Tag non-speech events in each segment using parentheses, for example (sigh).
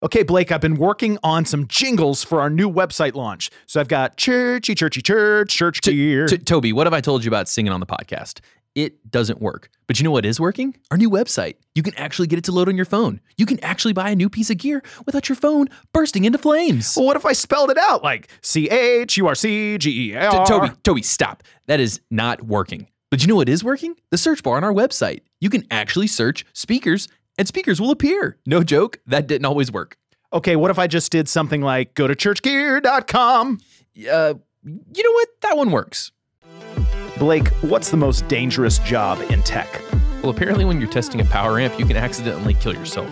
Okay, Blake, I've been working on some jingles for our new website launch. So I've got churchy, churchy, church, church gear. T- Toby, what have I told you about singing on the podcast? It doesn't work. But you know what is working? Our new website. You can actually get it to load on your phone. You can actually buy a new piece of gear without your phone bursting into flames. well, what if I spelled it out like C H U R C G E R? Toby, Toby, stop. That is not working. But you know what is working? The search bar on our website. You can actually search speakers and speakers will appear. No joke, that didn't always work. Okay, what if I just did something like go to churchgear.com? Uh, you know what? That one works. Blake, what's the most dangerous job in tech? Well, apparently, when you're testing a power amp, you can accidentally kill yourself.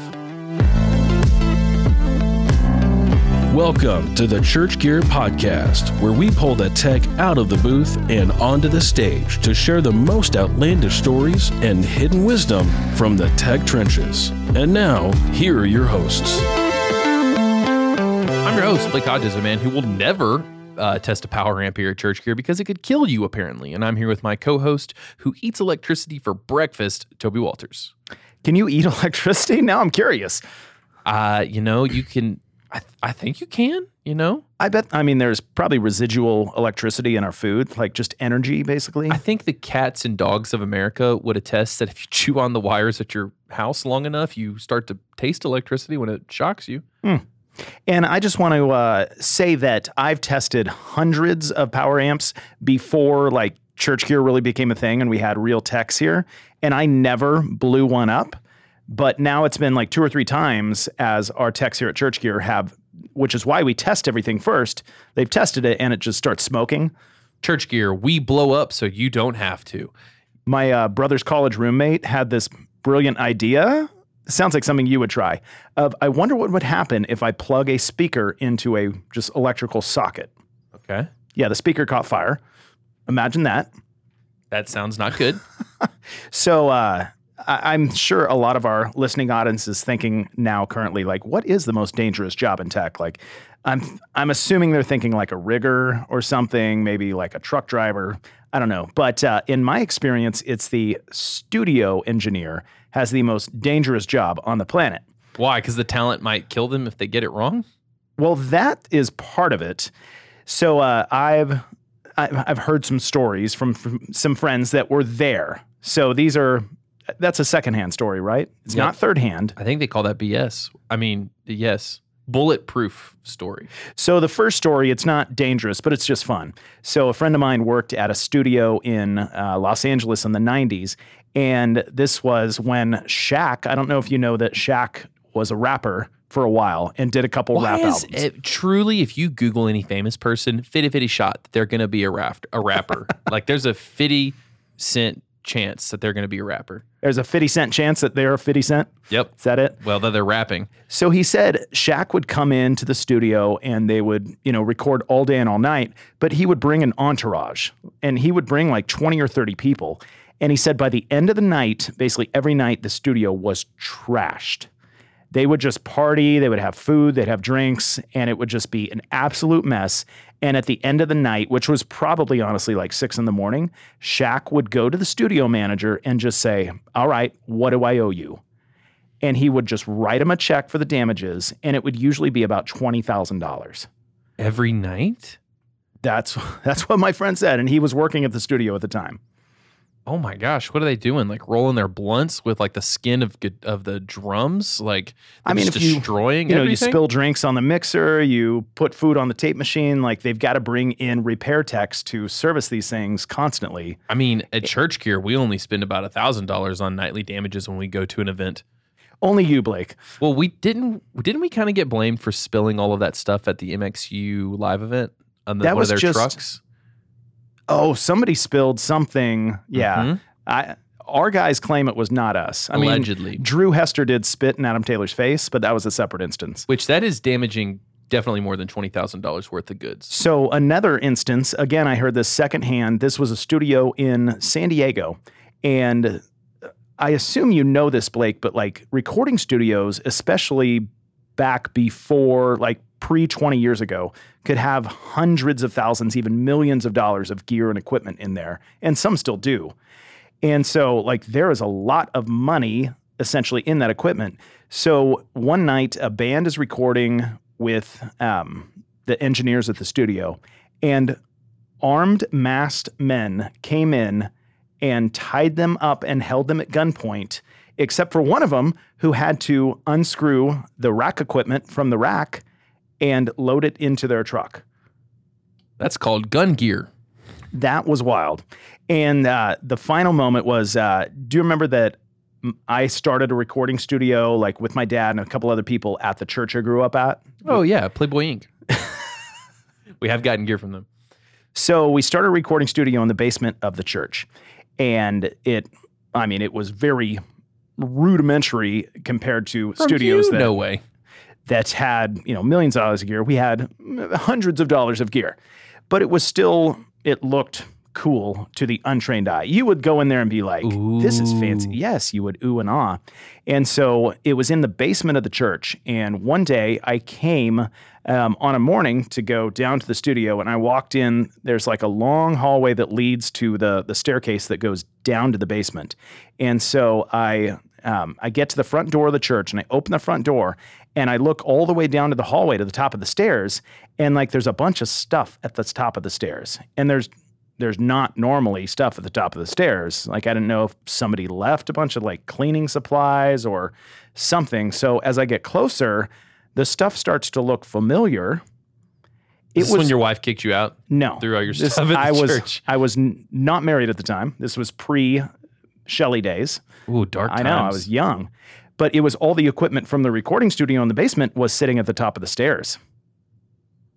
Welcome to the Church Gear Podcast, where we pull the tech out of the booth and onto the stage to share the most outlandish stories and hidden wisdom from the tech trenches. And now, here are your hosts. I'm your host, Blake Hodges, a man who will never uh, test a power amp here at Church Gear because it could kill you, apparently. And I'm here with my co host who eats electricity for breakfast, Toby Walters. Can you eat (laughs) electricity? Now I'm curious. Uh, you know, you can, I, th- I think you can, you know? I bet, I mean, there's probably residual electricity in our food, like just energy, basically. I think the cats and dogs of America would attest that if you (laughs) chew on the wires at your house long enough, you start to taste electricity when it shocks you. And I just want to uh, say that I've tested hundreds of power amps before like church gear really became a thing and we had real techs here. And I never blew one up. But now it's been like two or three times as our techs here at Church Gear have, which is why we test everything first. They've tested it and it just starts smoking. Church Gear, we blow up so you don't have to. My uh, brother's college roommate had this brilliant idea. Sounds like something you would try. Of I wonder what would happen if I plug a speaker into a just electrical socket. Okay. Yeah, the speaker caught fire. Imagine that. That sounds not good. (laughs) So uh, I- I'm sure a lot of our listening audience is thinking now currently, like, what is the most dangerous job in tech? Like, I'm I'm assuming they're thinking like a rigger or something, maybe like a truck driver. I don't know, but uh, in my experience, it's the studio engineer has the most dangerous job on the planet. Why? Because the talent might kill them if they get it wrong? Well, that is part of it. So uh, I've I've heard some stories from, from some friends that were there. So these are that's a secondhand story, right? It's Yep. not third hand. I think they call that BS. I mean, yes, bulletproof story. So the first story, it's not dangerous, but it's just fun. So a friend of mine worked at a studio in uh, Los Angeles in the '90s, and this was when Shaq. I don't know if you know that Shaq was a rapper for a while and did a couple Why rap albums. it truly, if you Google any famous person, fitty fitty shot that they're going to be a raft, a rapper. (laughs) like there's a fifty cent chance that they're going to be a rapper. There's a 50 cent chance that they're a 50 cent. Yep. Is that it? Well, that they're rapping. So he said Shaq would come into the studio and they would, you know, record all day and all night, but he would bring an entourage and he would bring like 20 or 30 people. And he said by the end of the night, basically every night, the studio was trashed. They would just party, they would have food, they'd have drinks, and it would just be an absolute mess. And at the end of the night, which was probably honestly like six in the morning, Shaq would go to the studio manager and just say, All right, what do I owe you? and he would just write him a check for the damages, and it would usually be about twenty thousand dollars. Every night? That's (laughs) that's what my friend said, and he was working at the studio at the time. Oh my gosh, what are they doing? Like rolling their blunts with like the skin of of the drums? Like I mean, if you- destroying You know, you spill drinks on the mixer, you put food on the tape machine. Like they've got to bring in repair techs to service these things constantly. I mean, at Church Gear, we only spend about a thousand dollars on nightly damages when we go to an event. Only you, Blake. Well, we didn't didn't we kind of get blamed for spilling all of that stuff at the MXU live event on the, That one was of their just- trucks? Oh, somebody spilled something. Yeah, Mhm. I. Our guys claim it was not us. I mean, Allegedly. Drew Hester did spit in Adam Taylor's face, but that was a separate instance. Which that is damaging definitely more than twenty thousand dollars worth of goods. So another instance, again, I heard this secondhand. This was a studio in San Diego, and I assume you know this, Blake, but like recording studios, especially back before like pre 20 years ago, could have hundreds of thousands, even millions of dollars of gear and equipment in there, and some still do. And so, like, there is a lot of money essentially in that equipment. So one night, a band is recording with um, the engineers at the studio, and armed, masked men came in and tied them up and held them at gunpoint, except for one of them who had to unscrew the rack equipment from the rack and load it into their truck. That's called gun gear. That was wild. And uh, the final moment was uh, do you remember that I started a recording studio like with my dad and a couple other people at the church I grew up at? Oh yeah, Playboy Inc. (laughs) we have gotten gear from them. So we started a recording studio in the basement of the church. And it, I mean, it was very rudimentary compared to From studios you? that, no way. That had, you know, millions of dollars of gear. We had hundreds of dollars of gear, but it was still, it looked cool to the untrained eye. You would go in there and be like, this is fancy. Yes, you would ooh and ah. And so it was in the basement of the church. And one day I came um, on a morning to go down to the studio and I walked in. There's like a long hallway that leads to the, the staircase that goes down to the basement. And so I, um, I get to the front door of the church and I open the front door and I look all the way down to the hallway to the top of the stairs. And like there's a bunch of stuff at the top of the stairs. And there's there's not normally stuff at the top of the stairs. Like I didn't know if somebody left a bunch of like cleaning supplies or something. So as I get closer, the stuff starts to look familiar. It Is this when your wife kicked you out? no threw all your this- stuff I was church? I was n- not married at the time. This was pre Shelley days. Ooh, dark Times. I know I was young, but it was all the equipment from the recording studio in the basement was sitting at the top of the stairs.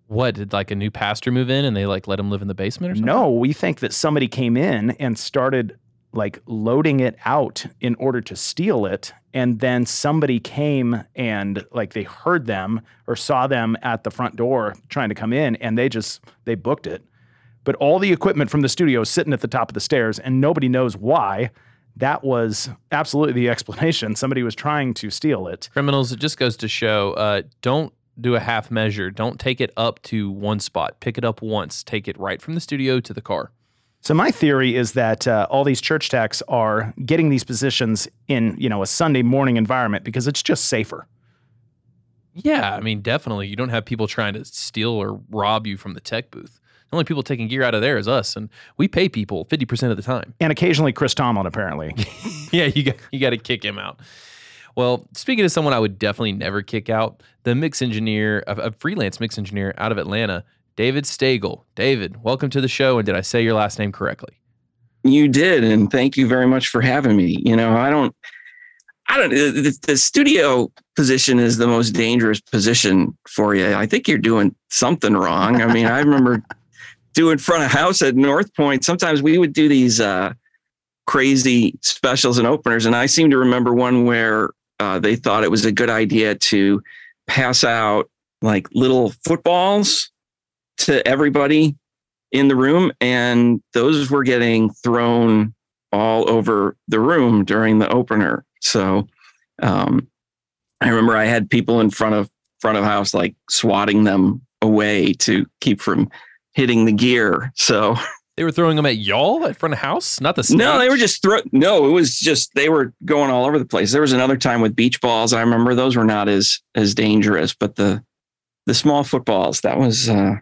What did like a new pastor move in and they like let him live in the basement or something? No, we think that somebody came in and started like loading it out in order to steal it. And then somebody came and like they heard them or saw them at the front door trying to come in and they just, they booked it. But all the equipment from the studio is sitting at the top of the stairs and nobody knows why. That was absolutely the (laughs) explanation. Somebody was trying to steal it. Criminals, it just goes to show uh, don't do a half measure. Don't take it up to one spot. Pick it up once. Take it right from the studio to the car. So my theory is that uh, all these church techs are getting these positions in, you know, a Sunday morning environment because it's just safer. Yeah, I mean, definitely. You don't have people trying to steal or rob you from the tech booth. The only people taking gear out of there is us, and we pay people 50% of the time. And occasionally Chris Tomlin, apparently. (laughs) yeah, you got you got to kick him out. Well, speaking of someone I would definitely never kick out, the mix engineer, a, a freelance mix engineer out of Atlanta, David Stagl. David, welcome to the show. And did I say your last name correctly? You did, and thank you very much for having me. You know, I don't, I don't. The, the studio position is the most dangerous position for you. I think you're doing something wrong. I mean, I remember (laughs) doing front of house at North Point. Sometimes we would do these uh, crazy specials and openers, and I seem to remember one where uh, they thought it was a good idea to pass out like little footballs to everybody in the room and those were getting thrown all over the room during the opener so um, i remember i had people in front of front of house like swatting them away to keep from hitting the gear so They were throwing them at y'all at front of house, not the stage. no they were just throw no it was just they were going all over the place there was another time with beach balls i remember those were not as as dangerous but the the small footballs that was uh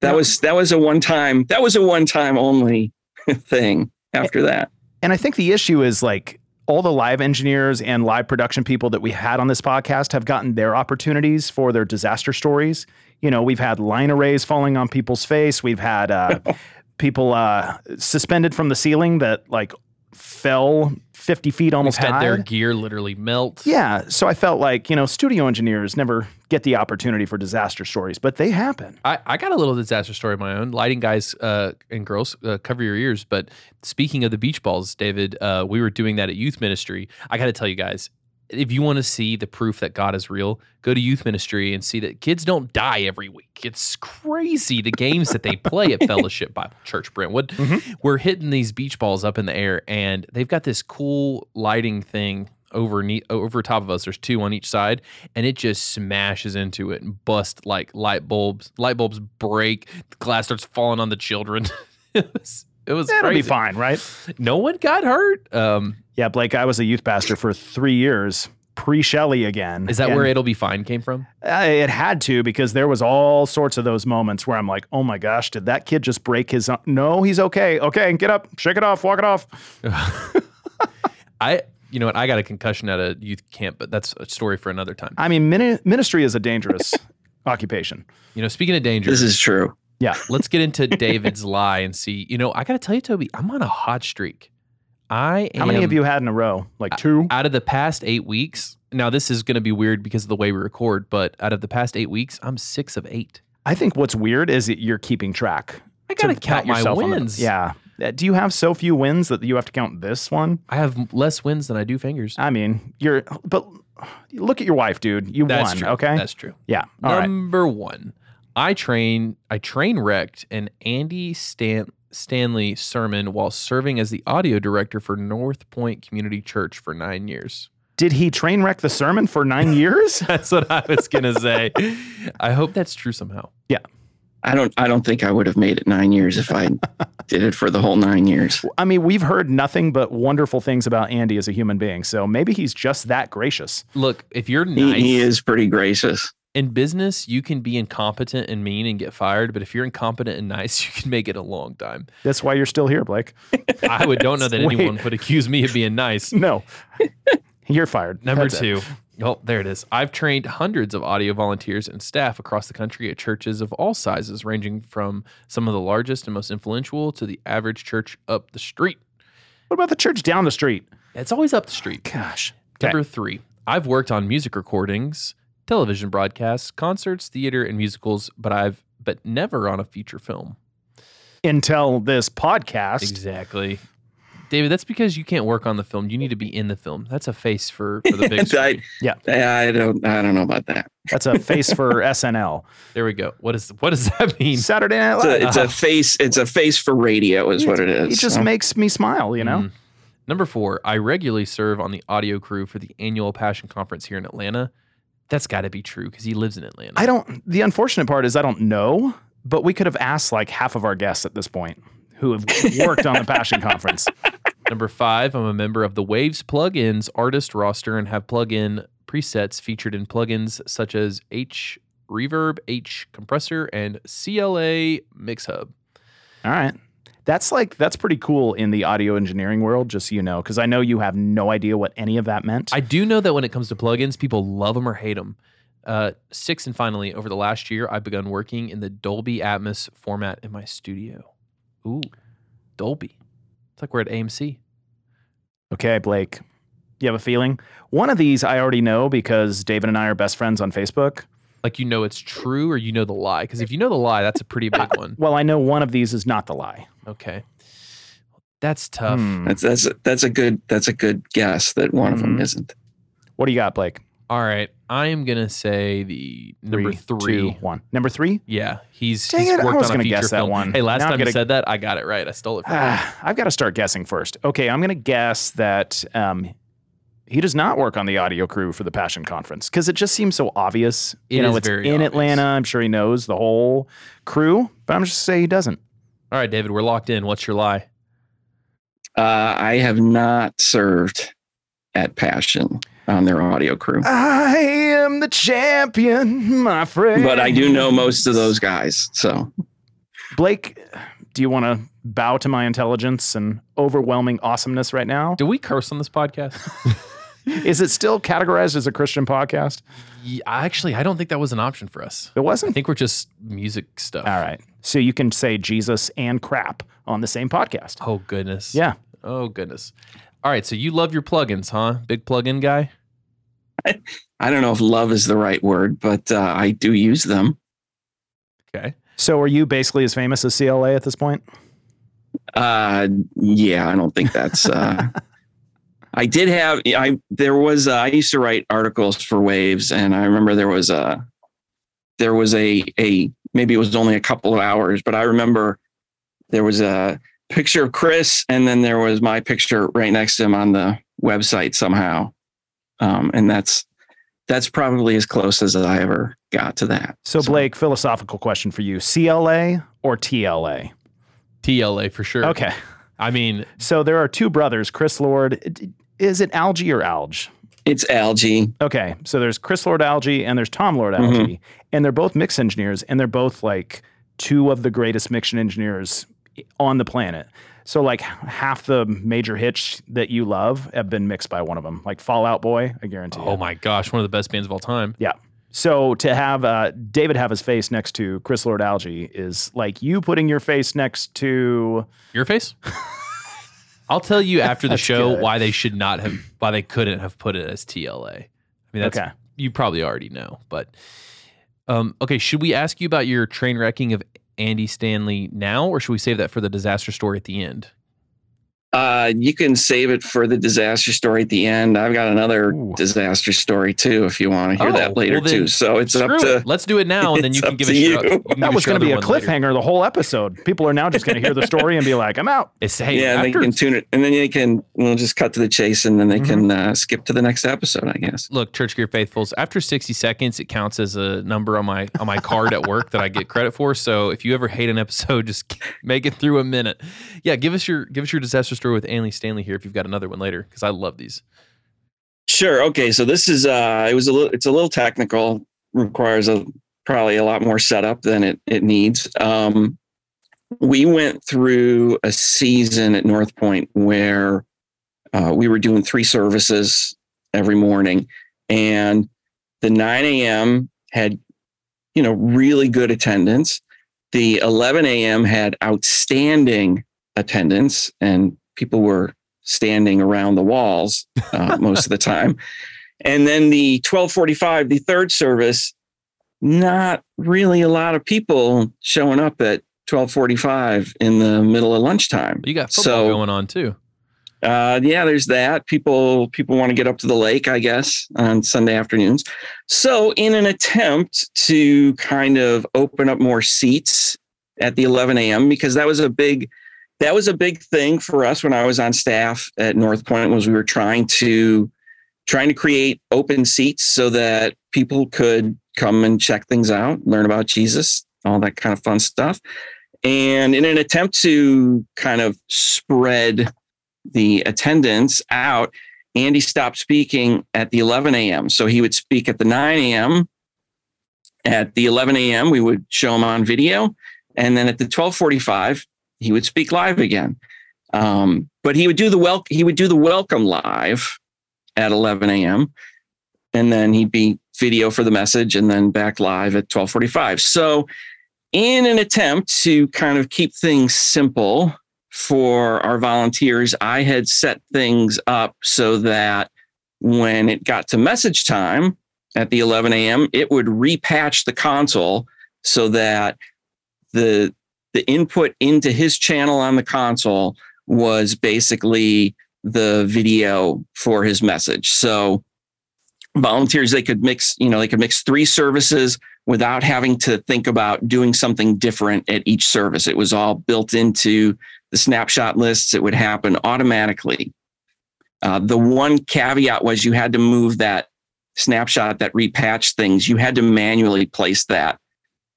that Yeah. was that was a one time that was a one time only (laughs) thing after that And I think the issue is like all the live engineers and live production people that we had on this podcast have gotten their opportunities for their disaster stories. You know, we've had line arrays falling on people's face. We've had uh, (laughs) people uh, suspended from the ceiling that like fell 50 feet We've almost had high. their gear literally melt. yeah. So I felt like, you know, studio engineers never get the opportunity for disaster stories, but they happen. I, I got a little disaster story of my own. Lighting guys uh, and girls, uh, cover your ears. But speaking of the beach balls, David, uh, we were doing that at youth ministry. I got to tell you guys, if you want to see the proof that God is real, go to youth ministry and see that kids don't die every week. It's crazy the games that they play at (laughs) Fellowship Bible Church Brentwood. Mm-hmm. We're hitting these beach balls up in the air, and they've got this cool lighting thing over ne- over top of us. There's two on each side, and it just smashes into it and busts like light bulbs. Light bulbs break. The glass starts falling on the children. (laughs) it was It was That'll be fine, right? No one got hurt. Um, Yeah, Blake, I was a youth pastor for three years, pre Shelley again. is that and, where it'll be fine came from? uh, it had to because there was all sorts of those moments where I'm like, oh my gosh, did that kid just break his? No, he's okay. Okay, get up, shake it off, walk it off. (laughs) I, you know what? I got a concussion at a youth camp, but that's a story for another time. I mean, mini- ministry is a dangerous (laughs) occupation. You know, speaking of danger, This is true. Yeah. let's get into David's lie and see. You know, I got to tell you, Toby, I'm on a hot streak. I How many of you had in a row? Like two? out of the past eight weeks? Now this is going to be weird because of the way we record, but out of the past eight weeks, I'm six of eight. I think what's weird is that you're keeping track. I got to count my on the- wins. yeah. Uh, Do you have so few wins that you have to count this one? I have less wins than I do fingers. I mean, you're, but look at your wife, dude. You That's won. true. Okay. That's true. yeah. All right. Number one, I train. I train wrecked an Andy Stan, Stanley sermon while serving as the audio director for North Point Community Church for nine years. Did he train wreck the sermon for nine (laughs) years? That's what I was gonna say. I hope that's true somehow. Yeah. I don't. I don't think I would have made it nine years if I (laughs) did it for the whole nine years. I mean, we've heard nothing but wonderful things about Andy as a human being. So maybe he's just that gracious. Look, if you're He, nice he is pretty gracious. In business, you can be incompetent and mean and get fired. But if you're incompetent and nice, (laughs) you can make it a long time. That's why you're still here, Blake. (laughs) I would don't know that Wait. anyone would accuse me of being nice. (laughs) No, you're fired. Number That's it. two. Oh, there it is. I've trained hundreds of audio volunteers and staff across the country at churches of all sizes, ranging from some of the largest and most influential to the average church up the street. What about the church down the street? It's always up the street. Gosh. Okay. Number three, I've worked on music recordings, television broadcasts, concerts, theater, and musicals, but I've but never on a feature film. Until this podcast. Exactly. David, that's because you can't work on the film. You need to be in the film. That's a face for, for the big (laughs) I, screen. I don't. I don't know about that. That's a face for (laughs) SNL. There we go. What is what does that mean? Saturday Night It's Live. a, it's a face. It's a face for radio, is what it is. It just So, makes me smile, you know? Mm. Number four, I regularly serve on the audio crew for the annual Passion Conference here in Atlanta. That's got to be true because he lives in Atlanta. I don't, the unfortunate part is I don't know, but we could have asked like half of our guests at this point who have (laughs) worked on the Passion Conference. Number five, I'm a member of the Waves plugins artist roster and have plugin presets featured in plugins such as H Reverb, H Compressor, and CLA Mix Hub. All right. That's like, that's pretty cool in the audio engineering world, just so you know, because I know you have no idea what any of that meant. I do know that when it comes to plugins, people love them or hate them. Uh, six and finally, over the last year, I've begun working in the Dolby Atmos format in my studio. Ooh, Dolby. It's like we're at AMC. Okay, Blake, you have a feeling? One of these I already know because David and I are best friends on Facebook. Like you know it's true or you know the lie. Because if you know the lie, that's a pretty big one. Well, I know one of these is not the lie. Okay. That's tough. Hmm. That's that's that's a good that's a good guess that one of them Mhm. isn't. What do you got, Blake? All right. I am gonna say the number three. two, one. Number three? Yeah. He's, Dang he's it, I worked was on a gonna feature guess that film. one. Hey, last Now I'm time you gonna- said that, I got it right. I stole it from you. Ah, I've got to start guessing first. Okay, I'm going to guess that um, he does not work on the audio crew for the Passion Conference because it just seems so obvious. It you know, is it's very in obvious. Atlanta. I'm sure he knows the whole crew, but I'm just say he doesn't. All right, David, we're locked in. What's your lie? Uh, I have not served at Passion on their audio crew, I am the champion, my friend. but I do know most of those guys. So Blake, do you want to bow to my intelligence and overwhelming awesomeness right now? Do we curse on this podcast? (laughs) Is it still categorized as a Christian podcast? yeah, actually, I don't think that was an option for us. It wasn't? I think we're just music stuff. All right. So you can say Jesus and crap on the same podcast. Oh goodness. Yeah. Oh goodness. All right. So you love your plugins, huh? Big plugin guy. I don't know if love is the right word, but uh, I do use them. Okay. So are you basically as famous as CLA at this point? Uh, yeah, I don't think that's. Uh, (laughs) I did have. I there was. Uh, I used to write articles for Waves, and I remember there was a. There was a a maybe it was only a couple of hours, but I remember there was a picture of Chris, and then there was my picture right next to him on the website somehow, um, and that's that's probably as close as I ever got to that. So Blake, philosophical question for you. CLA or TLA? TLA for sure. Okay. I mean, So there are two brothers, Chris Lord. Is it algae or Alge? It's algae. Okay. So there's Chris Lord-Alge and there's Tom Lord Mhm. And they're both mix engineers and they're both like two of the greatest mix engineers on the planet. So like half the major hits that you love have been mixed by one of them. Like Fall Out Boy, I guarantee. You. Oh you. my gosh, one of the best bands of all time. Yeah. So to have uh, David have his face next to Chris Lord-Alge is like you putting your face next to Your face? (laughs) I'll tell you after the show good. why they should not have, why they couldn't have put it as TLA. I mean, that's Okay. you probably already know, but um, okay. Should we ask you about your train wrecking of Andy Stanley now, or should we save that for the disaster story at the end? Uh, you can save it for the disaster story at the end. I've got another Ooh. disaster story too, if you want to hear Oh, that later well then, too. So it's up to it. Let's do it now, and then (laughs) you can up give to us your, you. you can that was going to be a other one later. cliffhanger the whole episode. People are now just going to hear the story and be like, "I'm out." (laughs) It's hey, yeah, and they can tune it, and then they can we'll just cut to the chase, and then they Mhm. can uh, skip to the next episode, I guess. look, Church Gear faithfuls. After sixty seconds, it counts as a number on my on my card at work that I get credit for. So if you ever hate an episode, (laughs) just make it through a minute. Yeah, give us your give us your disaster story with Andy Stanley here if you've got another one later because I love these. Sure. Okay. So this is uh it was a little it's a little technical, requires a probably a lot more setup than it it needs. Um we went through a season at North Point where uh, we were doing three services every morning and the 9 a.m. had you know really good attendance. The 11 a.m. had outstanding attendance and people were standing around the walls uh, (laughs) most of the time. And then the 1245, the third service, not really a lot of people showing up at 1245 in the middle of lunchtime. You got football So- going on too. Uh, yeah, there's that. People people want to get up to the lake, I guess, on Sunday afternoons. So, in an attempt to kind of open up more seats at the 11 a.m. because that was a big that was a big thing for us when I was on staff at North Point was we were trying to trying to create open seats so that people could come and check things out, learn about Jesus, all that kind of fun stuff. And in an attempt to kind of spread the attendance out, Andy stopped speaking at the 11 a.m. So he would speak at the 9 a.m. At the 11 a.m., we would show him on video. And then at the 1245, he would speak live again. Um, but he would do the wel- he would do the welcome live at 11 a.m. And then he'd be video for the message and then back live at 1245. So in an attempt to kind of keep things simple for our volunteers, I had set things up so that when it got to message time at the 11 a.m., it would repatch the console so that the the input into his channel on the console was basically the video for his message. So volunteers they could mix, you know, they could mix three services without having to think about doing something different at each service. It was all built into the snapshot lists. It would happen automatically. Uh, the one caveat was you had to move that snapshot, that repatch things. You had to manually place that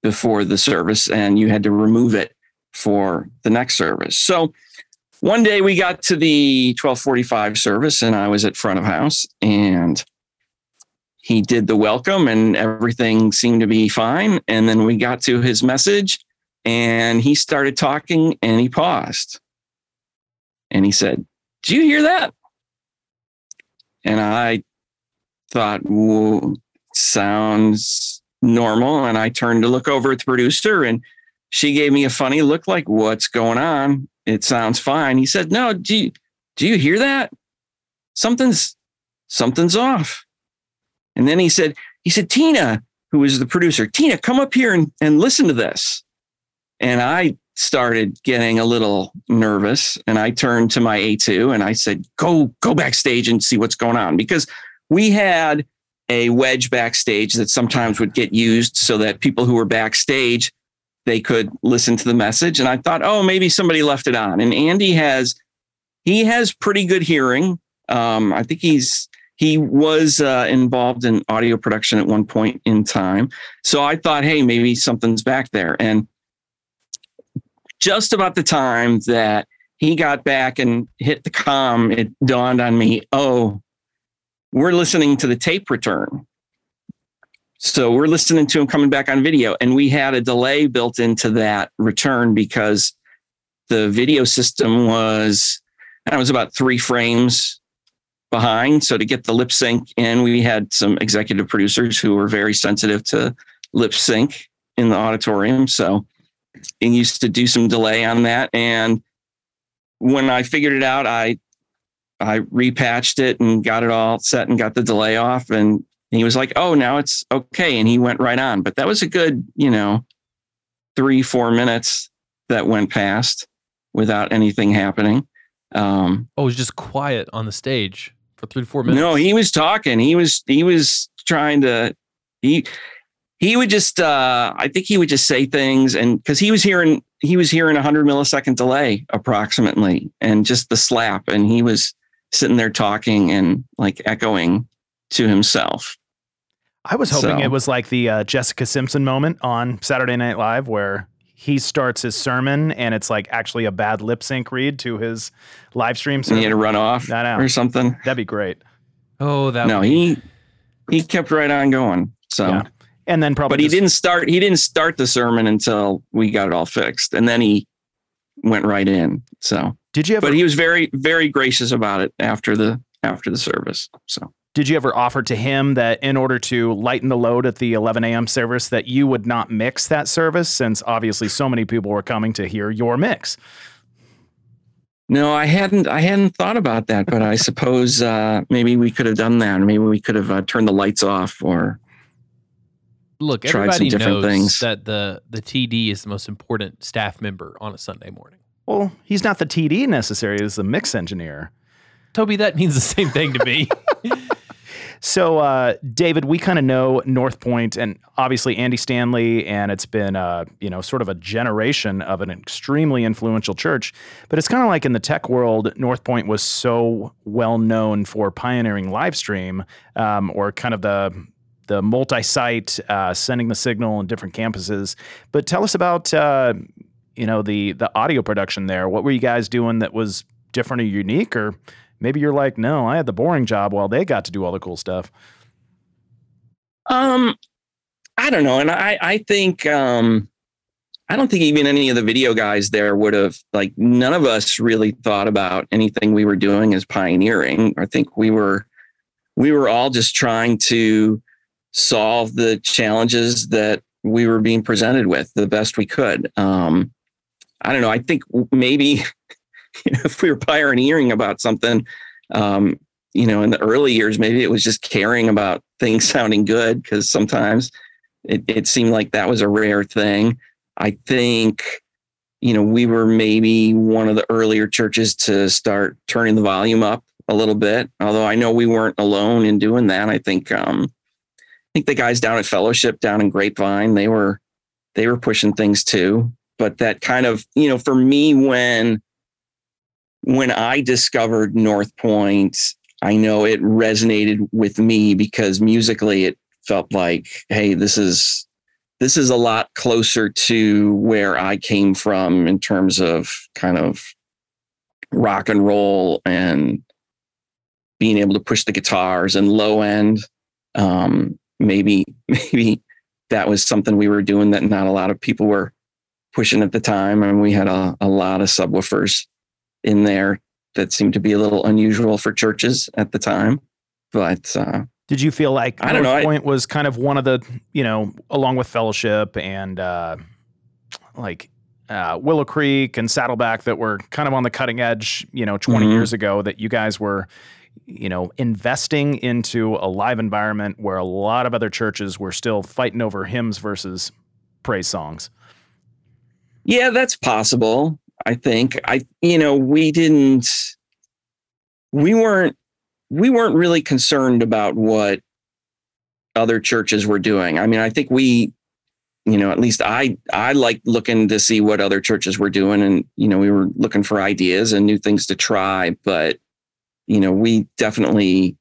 before the service, and you had to remove it for the next service. So one day we got to the 1245 service, and I was at front of house, and he did the welcome, and everything seemed to be fine. And then we got to his message, and he started talking, and he paused, and he said, "Do you hear that?" And I thought, Whoa, sounds normal. And I turned to look over at the producer, and she gave me a funny look, like, "What's going on? It sounds fine." He said, "No, do you, do you hear that? Something's something's off." And then he said, he said, Tina, who was the producer, Tina, come up here and, and listen to this. And I started getting a little nervous and I turned to my A2 and I said, go, go backstage and see what's going on. Because we had a wedge backstage that sometimes would get used so that people who were backstage, they could listen to the message. And I thought, oh, maybe somebody left it on. And Andy has, he has pretty good hearing. Um, I think he's, he was uh, involved in audio production at one point in time. So I thought, hey, maybe something's back there. And just about the time that he got back and hit the com, it dawned on me, oh, we're listening to the tape return. So we're listening to him coming back on video, and we had a delay built into that return because the video system was, and it was about three frames behind. So to get the lip sync in, we had some executive producers who were very sensitive to lip sync in the auditorium. So it used to do some delay on that. And when I figured it out, I I repatched it and got it all set and got the delay off. And he was like, "Oh, now it's okay," and he went right on. But that was a good, you know, three four minutes that went past without anything happening. Um, oh, it was just quiet on the stage for three to four minutes. No, he was talking. He was he was trying to he he would just uh I think he would just say things and because he was hearing he was hearing a hundred millisecond delay approximately and just the slap and he was sitting there talking and like echoing to himself. I was hoping So- it was like the uh, Jessica Simpson moment on Saturday Night Live where he starts his sermon and it's like actually a bad lip sync read to his live stream. And he had to run off or something. That'd be great. Oh, that No, would- he he kept right on going. So Yeah. And then probably but he just- didn't start he didn't start the sermon until we got it all fixed. And then he went right in. So Did you ever but he was very, very gracious about it after the after the service. So did you ever offer to him that in order to lighten the load at the 11 a.m. service that you would not mix that service since obviously so many people were coming to hear your mix? no, I hadn't I hadn't thought about that, but I suppose uh, maybe we could have done that. Maybe we could have uh, turned the lights off or look. tried some Everybody different knows things. that the the TD is the most important staff member on a Sunday morning. Well, he's not the TD necessarily, he's the mix engineer. Toby, that means the same thing to me. (laughs) So, uh, David, we kind of know North Point and obviously Andy Stanley, and it's been, uh, you know, sort of a generation of an extremely influential church. But it's kind of like in the tech world, North Point was so well known for pioneering live stream um, or kind of the the multi-site uh, sending the signal in different campuses. But tell us about, uh, you know, the the audio production there. What were you guys doing that was different or unique, or maybe you're like, no, I had the boring job while they got to do all the cool stuff. Um, I don't know, and I I think um, I don't think even any of the video guys there would have like none of us really thought about anything we were doing as pioneering. I think we were we were all just trying to solve the challenges that we were being presented with the best we could. Um, I don't know. I think maybe you (laughs) know, if we were pioneering about something, um, you know, in the early years, maybe it was just caring about things (laughs) sounding good because sometimes it, it seemed like that was a rare thing. I think, you know, we were maybe one of the earlier churches to start turning the volume up a little bit. Although I know we weren't alone in doing that. I think, um, I think the guys down at Fellowship down in Grapevine, they were, they were pushing things too. But that kind of, you know, for me, when, when I discovered North Point, I know it resonated with me because musically it felt like, hey, this is this is a lot closer to where I came from in terms of kind of rock and roll and being able to push the guitars and low end. Um, maybe (laughs) maybe that was something we were doing that not a lot of people were pushing at the time. and we had a, a lot of subwoofers in there that seemed to be a little unusual for churches at the time. But uh, Did you feel like I don't know, North I- Point was kind of one of the, you know, along with Fellowship and uh, like uh, Willow Creek and Saddleback that were kind of on the cutting edge, you know, 20 Mhm. years ago that you guys were, you know, investing into a live environment where a lot of other churches were still fighting over hymns versus praise songs. Yeah, that's possible. I think I, you know, we didn't, we weren't, we weren't really concerned about what other churches were doing. I mean, I think we, you know, at least I, I liked looking to see what other churches were doing, and you know, we were looking for ideas and new things to try. But you know, we definitely,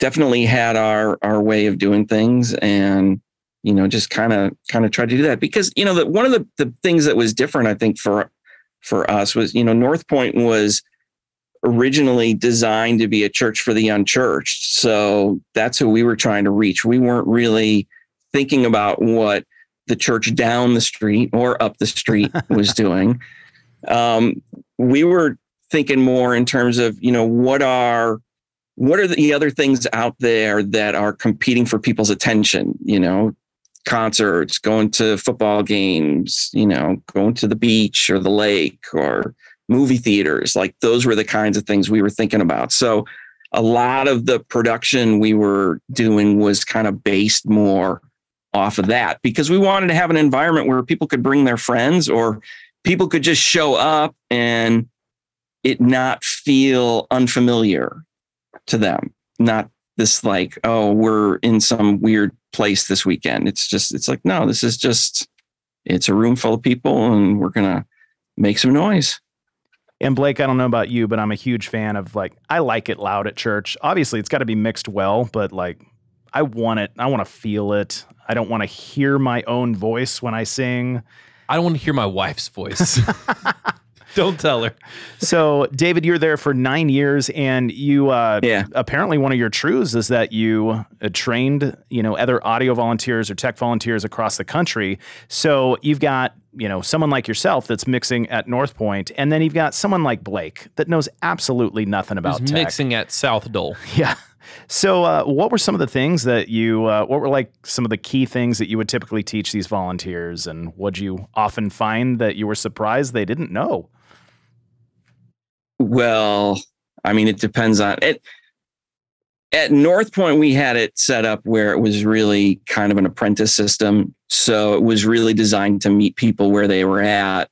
definitely had our our way of doing things, and you know, just kind of kind of tried to do that because you know that one of the the things that was different, I think, for for us was, you know, North Point was originally designed to be a church for the unchurched. So that's who we were trying to reach. We weren't really thinking about what the church down the street or up the street (laughs) was doing. Um, we were thinking more in terms of, you know, what are what are the other things out there that are competing for people's attention? You know, concerts, going to football games, you know, going to the beach or the lake or movie theaters. Like those were the kinds of things we were thinking about. So a lot of the production we were doing was kind of based more off of that because we wanted to have an environment where people could bring their friends or people could just show up and it not feel unfamiliar to them, not this like, oh, we're in some weird place this weekend. It's just, it's like, no, this is just, it's a room full of people and we're going to make some noise. And Blake, I don't know about you, but I'm a huge fan of like, I like it loud at church. Obviously, it's got to be mixed well, but like, I want it. I want to feel it. I don't want to hear my own voice when I sing. I don't want to hear my wife's voice. (laughs) (laughs) (laughs) Don't tell her. So, David, you're there for nine years, and you uh, yeah. apparently one of your truths is that you uh, trained, you know, other audio volunteers or tech volunteers across the country. So you've got you know someone like yourself that's mixing at North Point, and then you've got someone like Blake that knows absolutely nothing about Who's tech. mixing at South Dole. (laughs) Yeah. So, uh, what were some of the things that you? Uh, what were like some of the key things that you would typically teach these volunteers, and would you often find that you were surprised they didn't know? Well, I mean, it depends on it. At North Point, we had it set up where it was really kind of an apprentice system. So it was really designed to meet people where they were at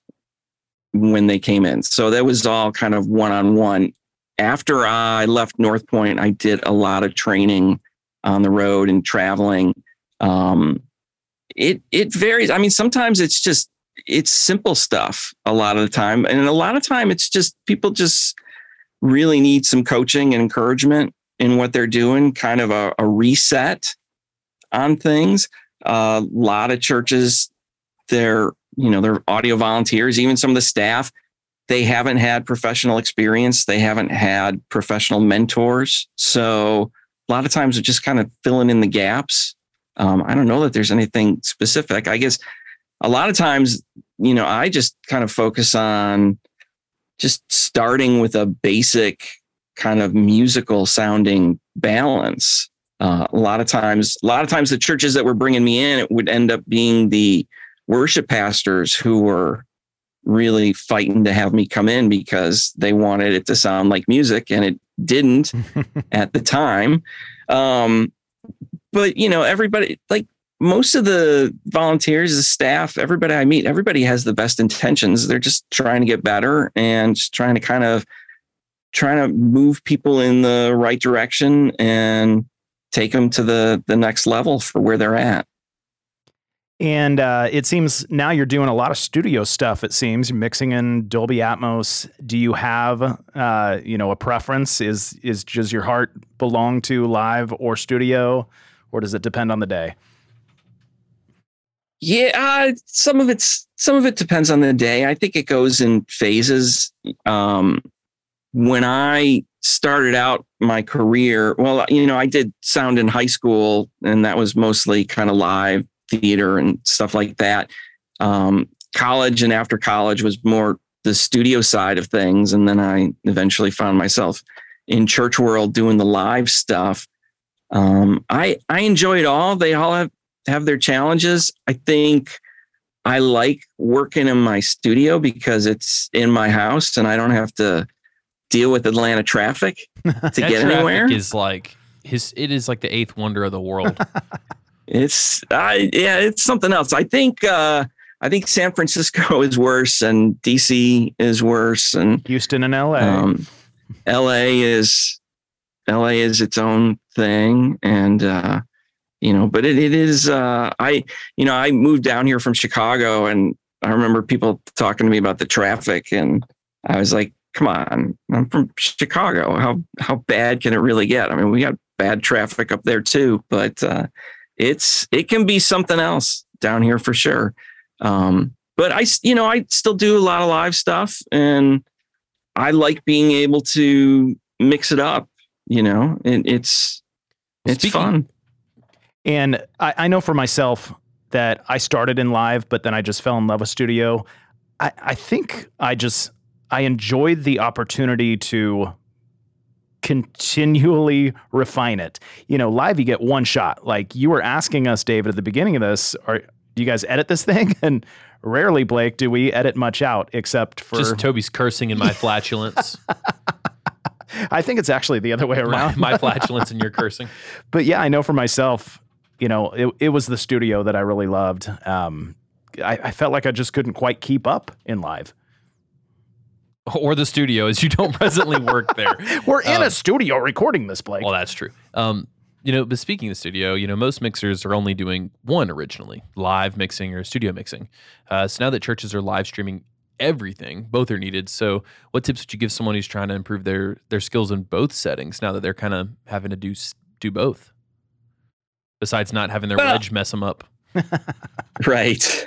when they came in. So that was all kind of one on one. After I left North Point, I did a lot of training on the road and traveling. Um, it it varies. I mean, sometimes it's just it's simple stuff a lot of the time. And a lot of time it's just people just really need some coaching and encouragement in what they're doing, kind of a, a reset on things. A uh, lot of churches, they're, you know, they're audio volunteers, even some of the staff, they haven't had professional experience. They haven't had professional mentors. So a lot of times they're just kind of filling in the gaps. Um, I don't know that there's anything specific. I guess a lot of times, you know, I just kind of focus on just starting with a basic kind of musical sounding balance. Uh, a lot of times, a lot of times, the churches that were bringing me in, it would end up being the worship pastors who were really fighting to have me come in because they wanted it to sound like music, and it didn't (laughs) at the time. Um, but you know, everybody like most of the volunteers, the staff, everybody I meet, everybody has the best intentions. They're just trying to get better and trying to kind of trying to move people in the right direction and take them to the the next level for where they're at. And uh, it seems now you're doing a lot of studio stuff. It seems you're mixing in Dolby Atmos. Do you have, uh, you know, a preference? Is is does your heart belong to live or studio, or does it depend on the day? Yeah, uh, some of it's some of it depends on the day. I think it goes in phases. Um, when I started out my career, well, you know, I did sound in high school, and that was mostly kind of live theater and stuff like that. Um, college and after college was more the studio side of things, and then I eventually found myself in church world doing the live stuff. Um, I I enjoy it all. They all have have their challenges. I think I like working in my studio because it's in my house and I don't have to deal with Atlanta traffic (laughs) to get anywhere. Is like his. It is like the eighth wonder of the world. (laughs) it's I yeah, it's something else. I think uh I think San Francisco (laughs) is worse and DC is worse and Houston and LA. Um, LA is LA is its own thing and uh you know but it, it is uh i you know i moved down here from chicago and i remember people talking to me about the traffic and i was like come on i'm from chicago. How how bad can it really get? I mean we got bad traffic up there too but uh it's it can be something else down here for sure. Um but I, you know, I still do a lot of live stuff and I like being able to mix it up, you know, and it's, it's Speaking, fun. And I, I know for myself that I started in live, but then I just fell in love with studio. I, I think I just, I enjoyed the opportunity to continually refine it. You know, live you get one shot. Like you were asking us, David, at the beginning of this, are do you guys edit this (laughs) thing? And rarely, Blake, do we edit much out except for just Toby's cursing and my (laughs) flatulence. I think it's actually the other way around. My, my (laughs) flatulence and your cursing. But yeah, I know for myself, you know, it, it was the studio that I really loved. Um, I, I felt like I just couldn't quite keep up in live (laughs) or the studio as you don't presently work there. (laughs) We're in um, a studio recording this, Blake. Well, that's true. Um, you know, but speaking of studio, you know, most mixers are only doing one originally, live mixing or studio mixing. Uh, so now that churches are live streaming everything, both are needed. So, what tips would you give someone who's trying to improve their their skills in both settings now that they're kind of having to do do both? Besides not having their well, wedge mess them up. (laughs) right.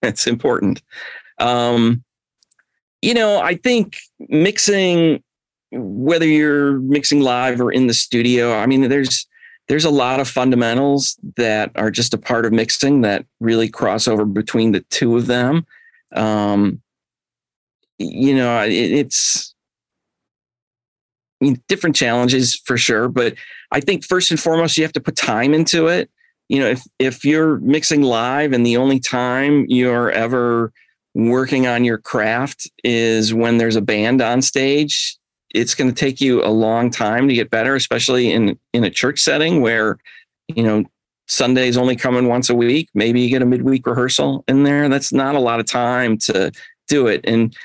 That's important. Um, you know, I think mixing, whether you're mixing live or in the studio, I mean, there's there's a lot of fundamentals that are just a part of mixing that really cross over between the two of them. Um, you know, it, it's I mean, different challenges for sure, but I think first and foremost, you have to put time into it. You know, if if you're mixing live and the only time you're ever working on your craft is when there's a band on stage it's going to take you a long time to get better especially in in a church setting where you know sunday's only coming once a week. Maybe you get a midweek rehearsal in there. That's not a lot of time to do it. And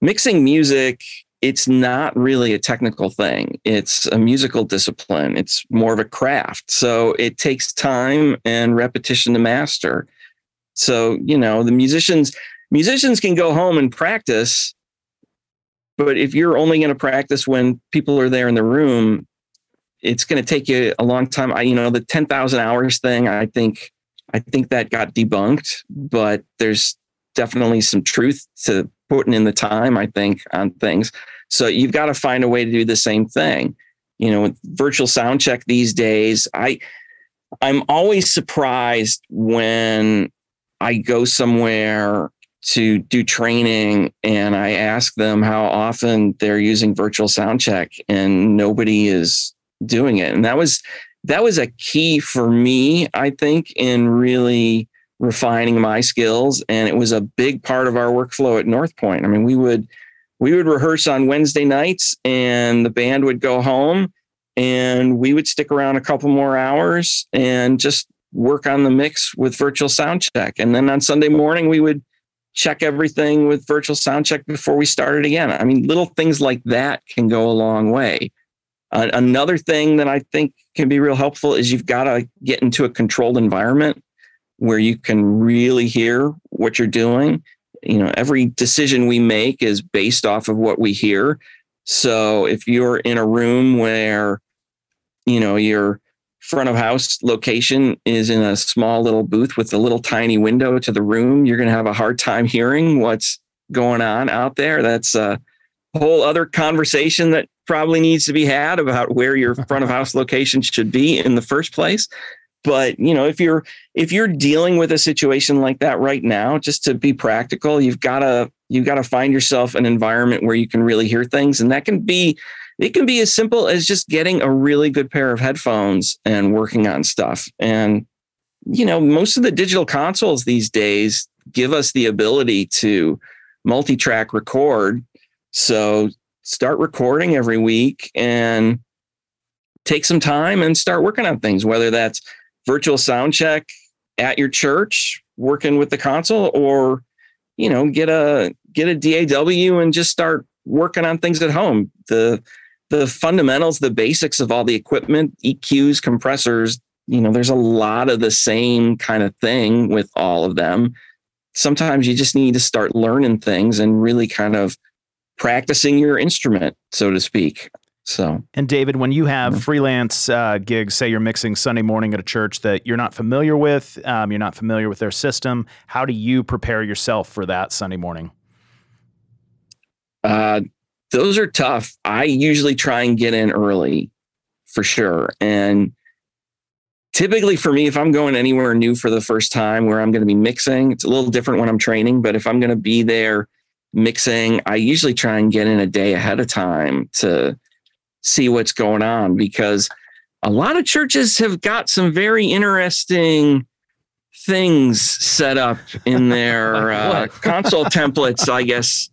mixing music it's not really a technical thing. It's a musical discipline. It's more of a craft. So it takes time and repetition to master. So you know the musicians musicians can go home and practice but if you're only going to practice when people are there in the room it's going to take you a long time. I you know the 10,000 hours thing i think i think that got debunked but there's definitely some truth to putting in the time i think on things so you've got to find a way to do the same thing you know with virtual sound check these days i i'm always surprised when i go somewhere to do training and I ask them how often they're using virtual sound check and nobody is doing it. And that was that was a key for me, I think, in really refining my skills. And it was a big part of our workflow at North Point. I mean, we would we would rehearse on Wednesday nights and the band would go home and we would stick around a couple more hours and just work on the mix with virtual sound check. And then on Sunday morning we would check everything with virtual sound check before we started again. I mean, little things like that can go a long way. Uh, another thing that I think can be real helpful is you've got to get into a controlled environment where you can really hear what you're doing. You know, every decision we make is based off of what we hear. So if you're in a room where, you know, you're front of house location is in a small little booth with a little tiny window to the room, you're going to have a hard time hearing what's going on out there. That's a whole other conversation that probably needs to be had about where your (laughs) front of house location should be in the first place. But you know, if you're if you're dealing with a situation like that right now, just to be practical, you've got to you've got to find yourself an environment where you can really hear things, and that can be it can be as simple as just getting a really good pair of headphones and working on stuff. And, you know, most of the digital consoles these days give us the ability to multi track record. So start recording every week and take some time and start working on things, whether that's virtual sound check at your church, working with the console, or, you know, get a get a DAW and just start working on things at home. The the fundamentals, the basics of all the equipment, EQs, compressors, you know, there's a lot of the same kind of thing with all of them. Sometimes you just need to start learning things and really kind of practicing your instrument, so to speak. So, And David, when you have Mhm. freelance uh, gigs, say you're mixing Sunday morning at a church that you're not familiar with, um, you're not familiar with their system, how do you prepare yourself for that Sunday morning? uh, those are tough. I usually try and get in early for sure. And typically for me, if I'm going anywhere new for the first time where I'm going to be mixing, it's a little different when I'm training, but if I'm going to be there mixing, I usually try and get in a day ahead of time to see what's going on because a lot of churches have got some very interesting things set up in (laughs) their uh, (laughs) console templates, I guess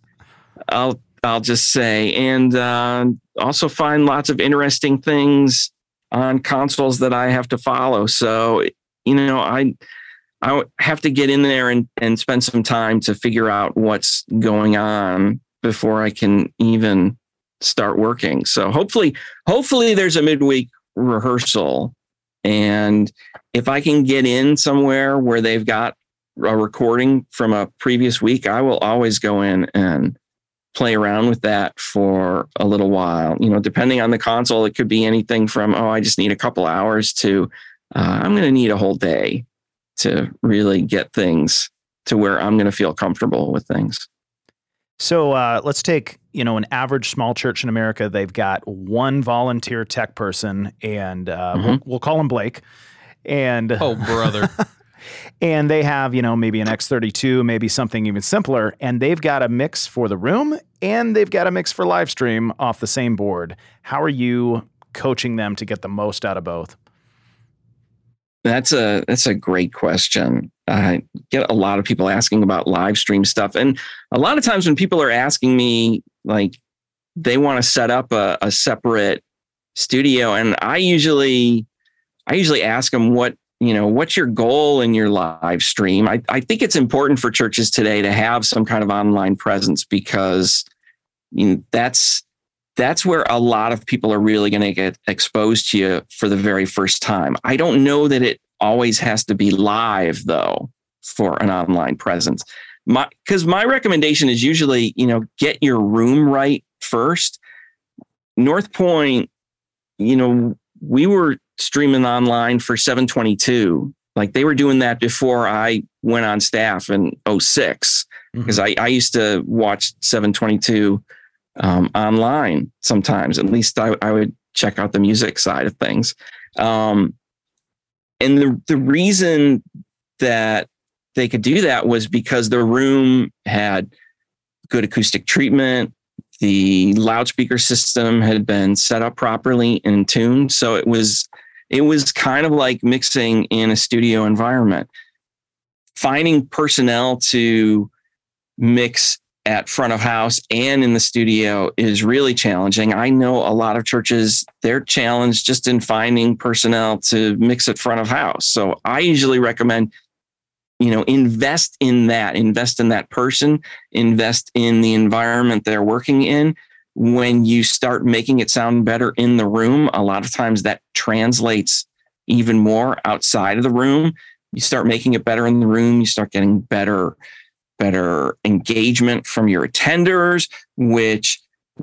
I'll I'll just say, and uh, also find lots of interesting things on consoles that I have to follow. So you know, I I have to get in there and and spend some time to figure out what's going on before I can even start working. So hopefully, hopefully there's a midweek rehearsal, and if I can get in somewhere where they've got a recording from a previous week, I will always go in and play around with that for a little while. You know, depending on the console, it could be anything from, oh, I just need a couple hours to, uh, I'm going to need a whole day to really get things to where I'm going to feel comfortable with things. So uh, let's take you know an average small church in America. They've got one volunteer tech person, and uh, we'll, we'll call him Blake. And Oh, brother. (laughs) and they have you know maybe an X32, maybe something even simpler, and they've got a mix for the room, and they've got a mix for live stream off the same board. How are you coaching them to get the most out of both? That's a that's a great question. I get a lot of people asking about live stream stuff, and a lot of times when people are asking me, like they want to set up a, a separate studio, and I usually I usually ask them what you know what's your goal in your live stream. I I think it's important for churches today to have some kind of online presence because you know, that's that's where a lot of people are really going to get exposed to you for the very first time. I don't know that it always has to be live though for an online presence. My cuz my recommendation is usually, you know, get your room right first. North Point, you know, we were streaming online for 722. Like they were doing that before I went on staff in 6 because mm-hmm. I, I used to watch 722 um, online sometimes. At least I, I would check out the music side of things. Um, and the, the reason that they could do that was because the room had good acoustic treatment. The loudspeaker system had been set up properly and tuned. So it was it was kind of like mixing in a studio environment. Finding personnel to mix at front of house and in the studio is really challenging. I know a lot of churches, they're challenged just in finding personnel to mix at front of house. So I usually recommend, you know, invest in that, invest in that person, invest in the environment they're working in. When you start making it sound better in the room, a lot of times that translates even more outside of the room. You start making it better in the room, you start getting better better engagement from your attenders, which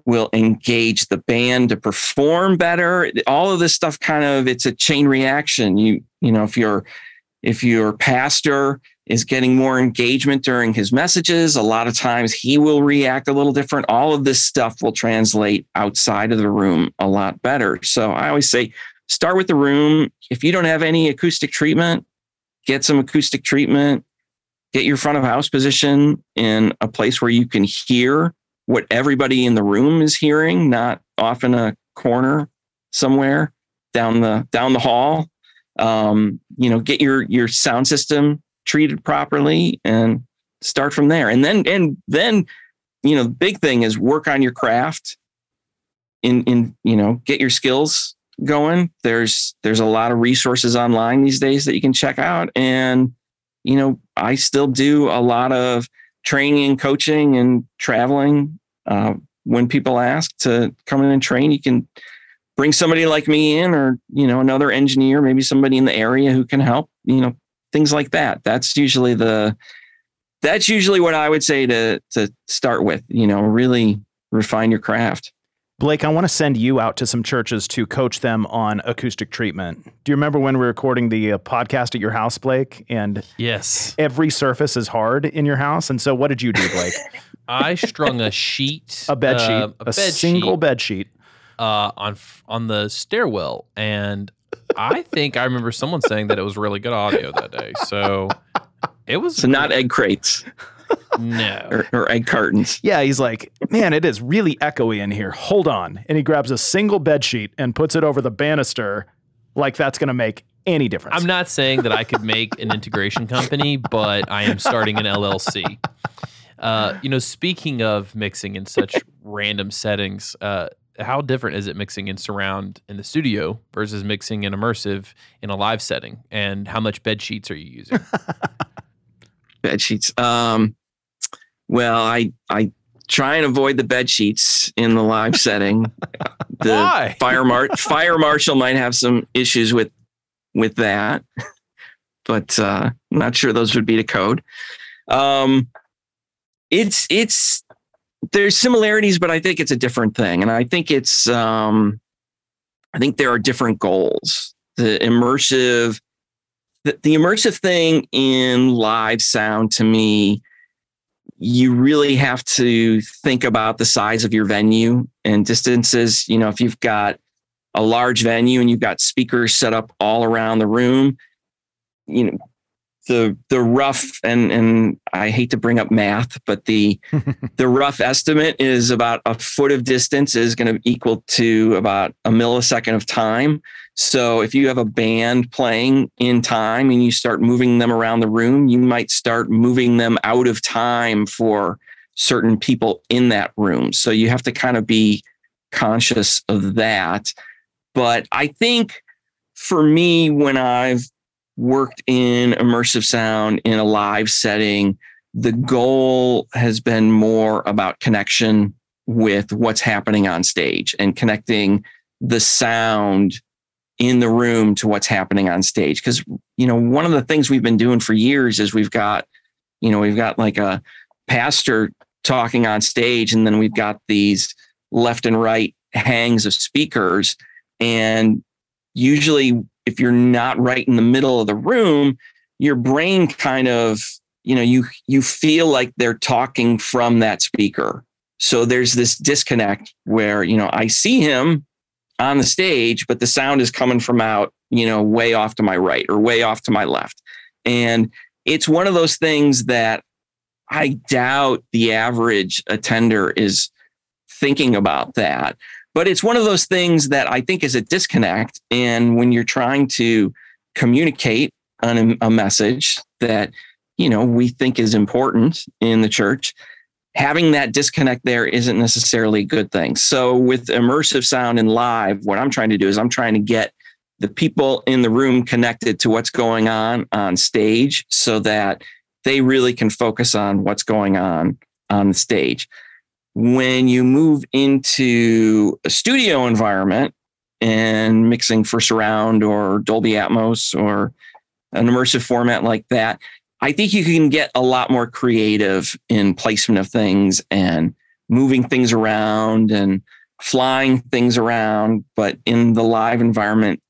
will engage the band to perform better. All of this stuff kind of it's a chain reaction. You you know if your if your pastor is getting more engagement during his messages, a lot of times he will react a little different. All of this stuff will translate outside of the room a lot better. So I always say start with the room. If you don't have any acoustic treatment, get some acoustic treatment get your front of house position in a place where you can hear what everybody in the room is hearing, not off in a corner somewhere down the down the hall. Um, you know, get your your sound system treated properly and start from there. And then and then, you know, the big thing is work on your craft. In in you know, get your skills going. There's there's a lot of resources online these days that you can check out and you know, I still do a lot of training and coaching and traveling. Uh, when people ask to come in and train, you can bring somebody like me in, or you know, another engineer, maybe somebody in the area who can help. You know, things like that. That's usually the that's usually what I would say to to start with. You know, really refine your craft. Blake, I want to send you out to some churches to coach them on acoustic treatment. Do you remember when we were recording the uh, podcast at your house, Blake? And Yes. every surface is hard in your house. And so, what did you do, Blake? (laughs) I strung a sheet, A bed sheet, uh, a, bed single sheet, bed sheet. uh, on f- on the stairwell, and I think I remember someone saying that it was really good audio that day. So it was So not egg crates no. or, or egg cartons. Yeah, he's like, man, it is really echoey in here. Hold on. And he grabs a single bed sheet and puts it over the banister like that's going to make any difference. I'm not saying that I could make an integration company, but I am starting an LLC. Uh, you know, speaking of mixing in such random settings, uh, how different is it mixing in surround in the studio versus mixing in immersive in a live setting? And how much bed sheets are you using? (laughs) bed sheets. Um, well, I I try and avoid the bed sheets in the live (laughs) setting. The Why? (laughs) fire mar- fire marshal might have some issues with with that, but uh, I'm not sure those would be to code. Um, it's it's there's similarities, but I think it's a different thing, and I think it's um, I think there are different goals. The immersive the, the immersive thing in live sound to me you really have to think about the size of your venue and distances. You know if you've got a large venue and you've got speakers set up all around the room you know the the rough and and I hate to bring up math but the (laughs) the rough estimate is about a foot of distance is going to equal to about a millisecond of time so if you have a band playing in time and you start moving them around the room, you might start moving them out of time for certain people in that room. So you have to kind of be conscious of that. But I think for me, when I've worked in immersive sound in a live setting, the goal has been more about connection with what's happening on stage and connecting the sound in the room to what's happening on stage. Because you know one of the things we've been doing for years is we've got you know we've got like a pastor talking on stage and then we've got these left and right hangs of speakers. And usually if you're not right in the middle of the room your brain kind of you know you you feel like they're talking from that speaker. So there's this disconnect where you know I see him on the stage, but the sound is coming from out, you know, way off to my right or way off to my left. And it's one of those things that I doubt the average attender is thinking about that. But it's one of those things that I think is a disconnect. And when you're trying to communicate a message that, you know, we think is important in the church, having that disconnect there isn't necessarily a good thing. So with immersive sound and live, what I'm trying to do is I'm trying to get the people in the room connected to what's going on on stage so that they really can focus on what's going on on the stage. When you move into a studio environment and mixing for surround or Dolby Atmos or an immersive format like that, I think you can get a lot more creative in placement of things and moving things around and flying things around. But in the live environment,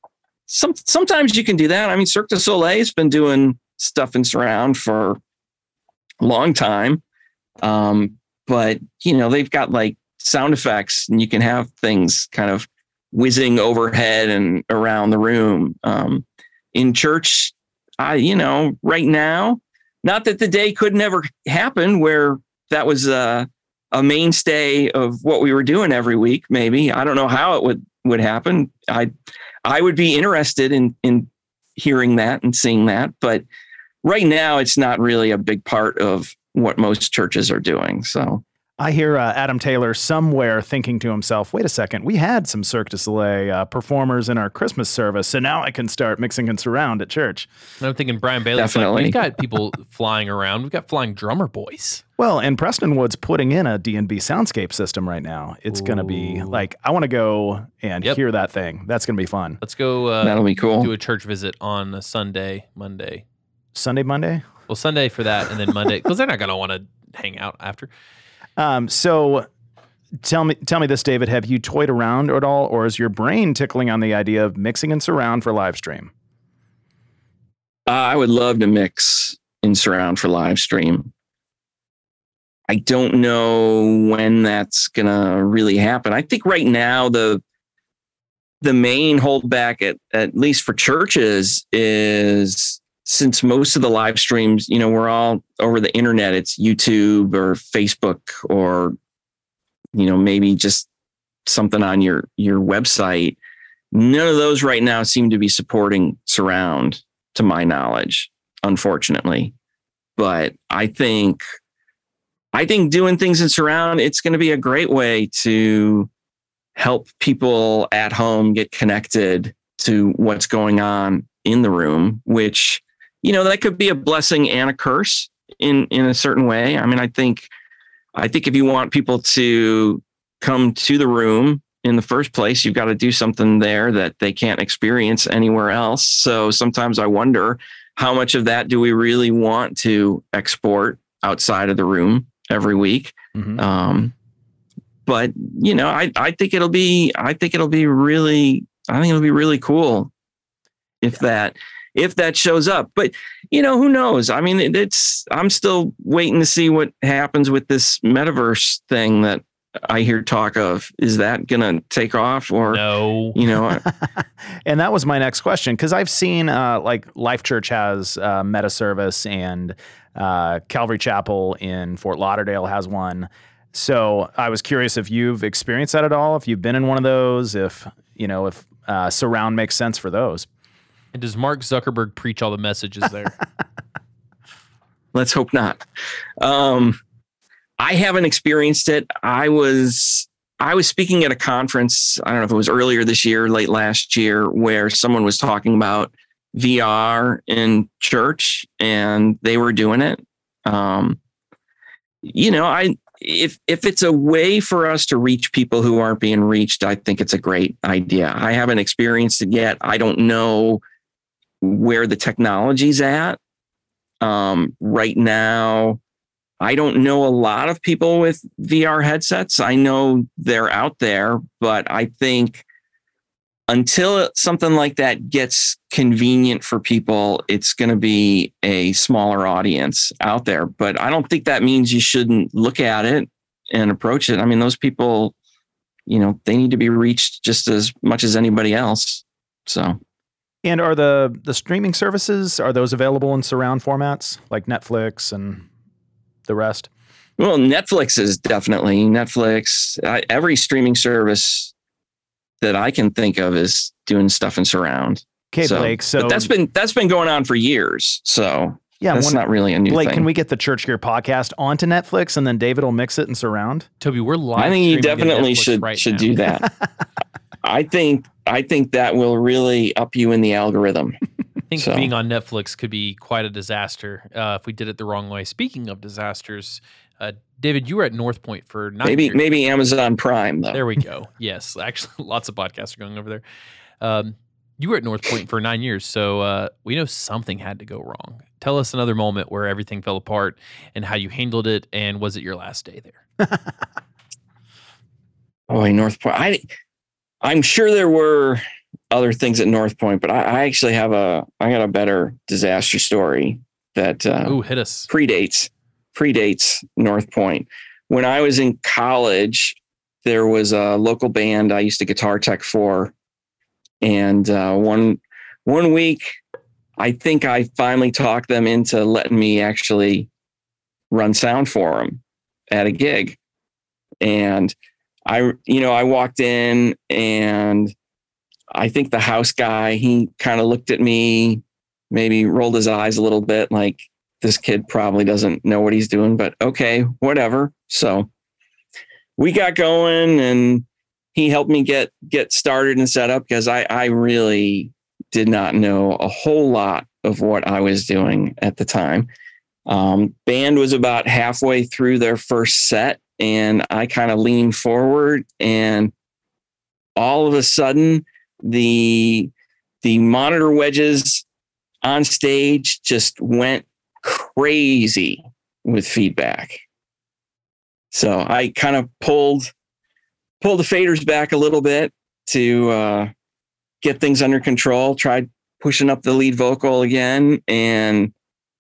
some sometimes you can do that. I mean, Cirque du Soleil has been doing stuff in surround for a long time. Um, but you know, they've got like sound effects and you can have things kind of whizzing overhead and around the room. Um, in church, I, you know, right now, not that the day could never happen where that was a, a mainstay of what we were doing every week. Maybe I don't know how it would would happen. I I would be interested in in hearing that and seeing that, but right now it's not really a big part of what most churches are doing. So I hear uh, Adam Taylor somewhere thinking to himself, wait a second, we had some Cirque du Soleil uh, performers in our Christmas service, so now I can start mixing and surround at church. And I'm thinking Brian Bailey's Definitely. like, we've got people (laughs) flying around. We've got flying drummer boys. Well, and Prestonwood's putting in a D&B soundscape system right now. It's going to be like, I want to go and Yep. hear that thing. That's going to be fun. Let's go uh, that'll be cool. do a church visit on a Sunday, Monday. Sunday, Monday? Well, Sunday for that, and then Monday because they're not gonna want to hang out after. Um, so tell me tell me this, David. Have you toyed around at all, or is your brain tickling on the idea of mixing in surround for live stream? Uh, I would love to mix in surround for live stream. I don't know when that's gonna really happen. I think right now the the main holdback at at least for churches is since most of the live streams, you know, we're all over the internet. It's YouTube or Facebook or you know maybe just something on your your website. None of those right now seem to be supporting surround, to my knowledge, unfortunately. But I think I think doing things in surround, it's going to be a great way to help people at home get connected to what's going on in the room, which, you know, that could be a blessing and a curse in in a certain way. I mean, I think I think if you want people to come to the room in the first place, you've got to do something there that they can't experience anywhere else. So sometimes I wonder how much of that do we really want to export outside of the room every week. Mm-hmm. Um, but you know, I, I think it'll be I think it'll be really I think it'll be really cool if that if that shows up. But you know, who knows? I mean, it, it's I'm still waiting to see what happens with this metaverse thing that I hear talk of. Is that going to take off or no? You know, (laughs) and that was my next question because I've seen uh, like Life Church has uh, meta service and uh, Calvary Chapel in Fort Lauderdale has one. So I was curious if you've experienced that at all, if you've been in one of those, if you know if uh, surround makes sense for those. And does Mark Zuckerberg preach all the messages there? (laughs) Let's hope not. Um, I haven't experienced it. I was I was speaking at a conference. I don't know if it was earlier this year, late last year, where someone was talking about VR in church, and they were doing it. Um, you know, I if if it's a way for us to reach people who aren't being reached, I think it's a great idea. I haven't experienced it yet. I don't know where the technology's at. Um, right now, I don't know a lot of people with VR headsets. I know they're out there, but I think until something like that gets convenient for people, it's going to be a smaller audience out there. But I don't think that means you shouldn't look at it and approach it. I mean, those people, you know, they need to be reached just as much as anybody else. So, and are the the streaming services are those available in surround formats like Netflix and the rest? Well, Netflix is definitely Netflix. every streaming service that I can think of is doing stuff in surround. Okay, so, Blake. So that's been that's been going on for years. So yeah, that's not really a new Blake, thing. can we get the Church Gear podcast onto Netflix and then David will mix it in surround? Toby, we're live. I think you definitely should right should now. do that. (laughs) I think I think that will really up you in the algorithm. (laughs) I think so. being on Netflix could be quite a disaster uh, if we did it the wrong way. Speaking of disasters, uh, David, you were at North Point for nine maybe years. maybe Amazon Prime though. There we go. (laughs) yes, actually, (laughs) lots of podcasts are going over there. Um, you were at North Point for nine years, so uh, we know something had to go wrong. Tell us another moment where everything fell apart and how you handled it, and was it your last day there? oh, North Point. I I'm sure there were other things at North Point, but I, I actually have a I got a better disaster story that uh, Ooh, hit us. predates predates North Point. When I was in college, there was a local band I used to guitar tech for, and uh, one one week, I think I finally talked them into letting me actually run sound for them at a gig, and I you know I walked in and I think the house guy he kind of looked at me, maybe rolled his eyes a little bit, like this kid probably doesn't know what he's doing, but okay, whatever. So we got going and he helped me get get started and set up because I, I really did not know a whole lot of what I was doing at the time. Um, band was about halfway through their first set, and I kind of leaned forward, and all of a sudden, the the monitor wedges on stage just went crazy with feedback. So I kind of pulled pulled the faders back a little bit to uh, get things under control. Tried pushing up the lead vocal again, and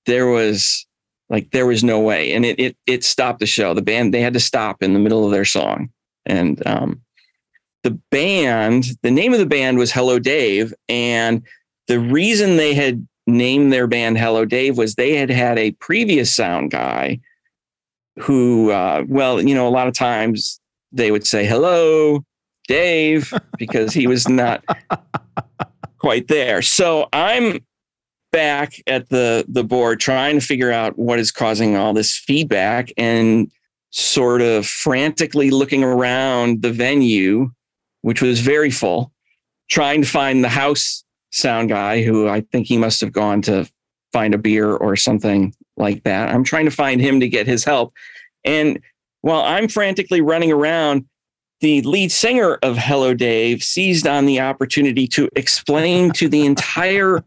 there was like there was no way, and it it it stopped the show. The band they had to stop in the middle of their song, and um, the band, the name of the band was Hello Dave, and the reason they had named their band Hello Dave was they had had a previous sound guy who, uh, well, you know, a lot of times they would say hello, Dave, because he was not (laughs) quite there. So I'm back at the the board trying to figure out what is causing all this feedback and sort of frantically looking around the venue which was very full trying to find the house sound guy who I think he must have gone to find a beer or something like that. I'm trying to find him to get his help. And while I'm frantically running around, the lead singer of Hello Dave seized on the opportunity to explain to the entire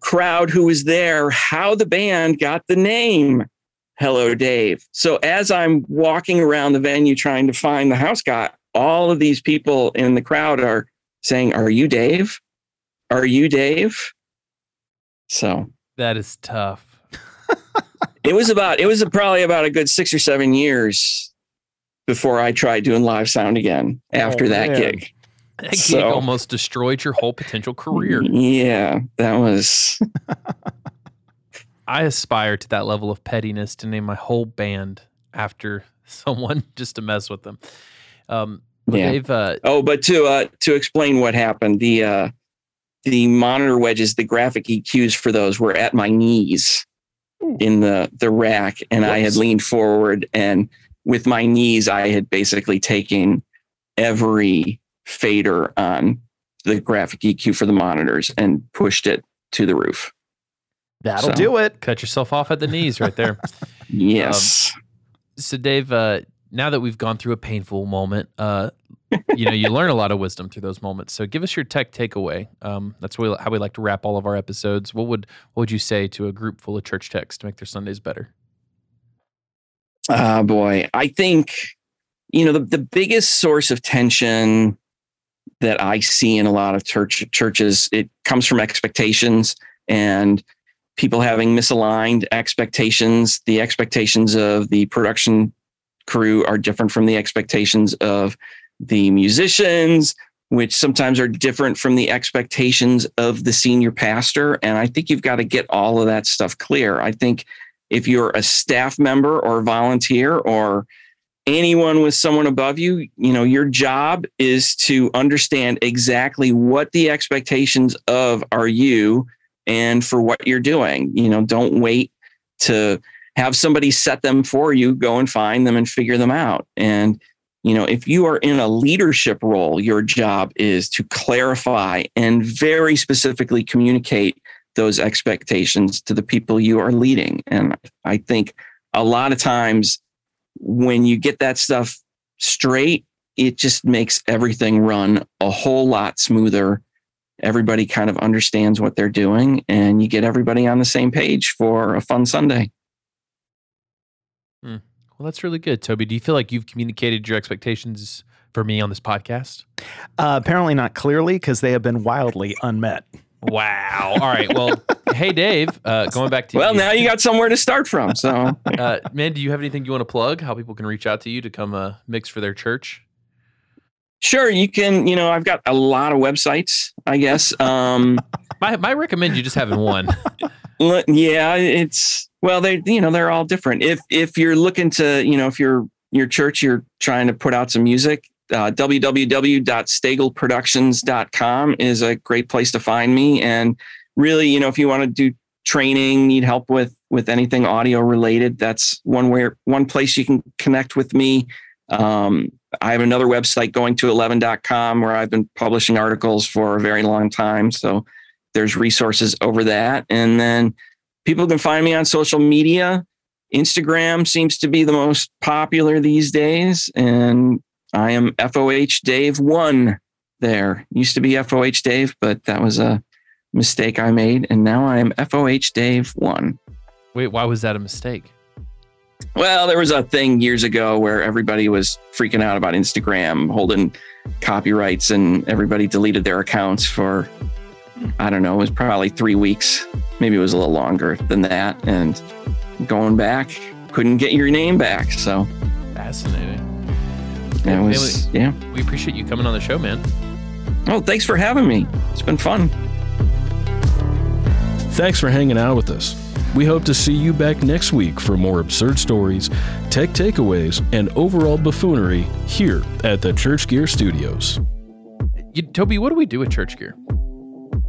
crowd who was there how the band got the name Hello Dave. So as I'm walking around the venue trying to find the house guy, all of these people in the crowd are saying, Are you Dave? Are you Dave? So That is tough. (laughs) it was about it was probably about a good six or seven years before I tried doing live sound again after Oh, that man. gig. That gig So- almost destroyed your whole potential career. Yeah, that was (laughs) I aspire to that level of pettiness to name my whole band after (laughs) someone just to mess with them. Um, yeah. Uh, Oh, but to uh to explain what happened, the uh the monitor wedges, the graphic EQs for those were at my knees in the the rack, and I had leaned forward, and with my knees, I had basically taken every fader on the graphic EQ for the monitors and pushed it to the roof. That'll So- do it. cut yourself off at the knees right there. (laughs) Yes. so, Dave, uh, now that we've gone through a painful moment, uh, you know, you learn a lot of wisdom through those moments. So, give us your tech takeaway. Um, that's what we, how we like to wrap all of our episodes. What would what would you say to a group full of church techs to make their Sundays better? Ah, boy. I think, you know, the, the biggest source of tension that I see in a lot of church churches, it comes from expectations and people having misaligned expectations. The expectations of the production crew are different from the expectations of the musicians, which sometimes are different from the expectations of the senior pastor. And I think you've got to get all of that stuff clear. I think if you're a staff member or volunteer or anyone with someone above you, you know, your job is to understand exactly what the expectations of are you and for what you're doing. You know, don't wait to have somebody set them for you, go and find them and figure them out. And you know, if you are in a leadership role, your job is to clarify and very specifically communicate those expectations to the people you are leading. And I think a lot of times when you get that stuff straight, it just makes everything run a whole lot smoother. Everybody kind of understands what they're doing, and you get everybody on the same page for a fun Sunday. Well, that's really good, Toby. Do you feel like you've communicated your expectations for me on this podcast? Uh, apparently not clearly because they have been wildly unmet. Wow. All right. Well, (laughs) hey, Dave. Uh, going back to Well, now you got somewhere to start from. So, (laughs) uh, man, do you have anything you want to plug? How people can reach out to you to come uh, mix for their church? sure, you can, you know, I've got a lot of websites, I guess. Um, (laughs) my, I recommend you just having one. Yeah it's well they you know they're all different if if you're looking to you know if you're your church you're trying to put out some music uh, www.staglproductions.com is a great place to find me and really you know if you want to do training need help with with anything audio related that's one where one place you can connect with me um, i have another website going to 11.com where i've been publishing articles for a very long time so there's resources over that. And then people can find me on social media. Instagram seems to be the most popular these days. And I am FOH Dave one there. Used to be FOH Dave, but that was a mistake I made. And now I am FOH Dave one. Wait, why was that a mistake? Well, there was a thing years ago where everybody was freaking out about Instagram holding copyrights and everybody deleted their accounts for, I don't know, it was probably three weeks. Maybe it was a little longer than that. And going back, couldn't get your name back. So Fascinating. It was, yeah. We appreciate you coming on the show, man. Oh, thanks for having me. It's been fun. Thanks for hanging out with us. We hope to see you back next week for more absurd stories, tech takeaways, and overall buffoonery here at the Church Gear Studios. You, Toby, what do we do with church gear?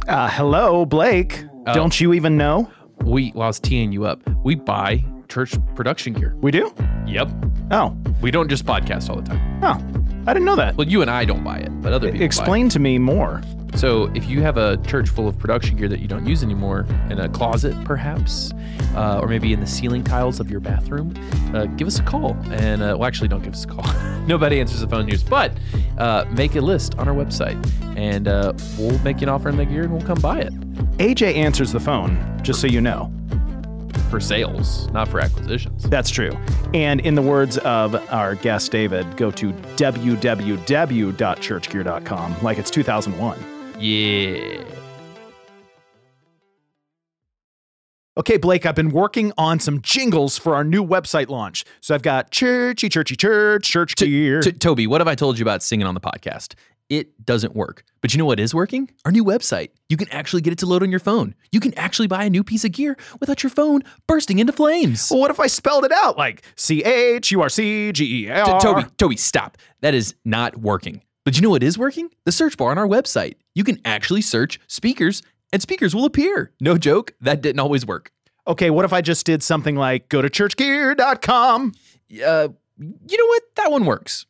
Uh, hello, Blake. Oh. Don't you even know? We, while I was teeing you up, we buy church production gear. We do? Yep. Oh, We don't just podcast all the time. oh, I didn't know that. Well, you and I don't buy it, but other people. Explain to me more. So, if you have a church full of production gear that you don't use anymore, in a closet perhaps, uh, or maybe in the ceiling tiles of your bathroom, uh, give us a call. And uh, well, actually, don't give us a call. (laughs) Nobody answers the phone here, but uh, make a list on our website, and uh, we'll make you an offer on the gear, and we'll come buy it AJ answers the phone, just so you know. For sales, not for acquisitions. That's true. And in the words of our guest David, go to www.churchgear.com like it's 2001. Yeah. Okay, Blake, I've been working on some jingles for our new website launch. So I've got churchy, churchy, church, church gear. T- Toby, what have I told you about singing on the podcast? It doesn't work. But you know what is working? Our new website. You can actually get it to load on your phone. You can actually buy a new piece of gear without your phone bursting into flames. well, what if I spelled it out like C H U R C G E R? Toby, Toby, stop. That is not working. But you know what is working? The search bar on our website. You can actually search speakers and speakers will appear. No joke, that didn't always work. Okay, what if I just did something like go to churchgear.com? Uh, you know what? That one works.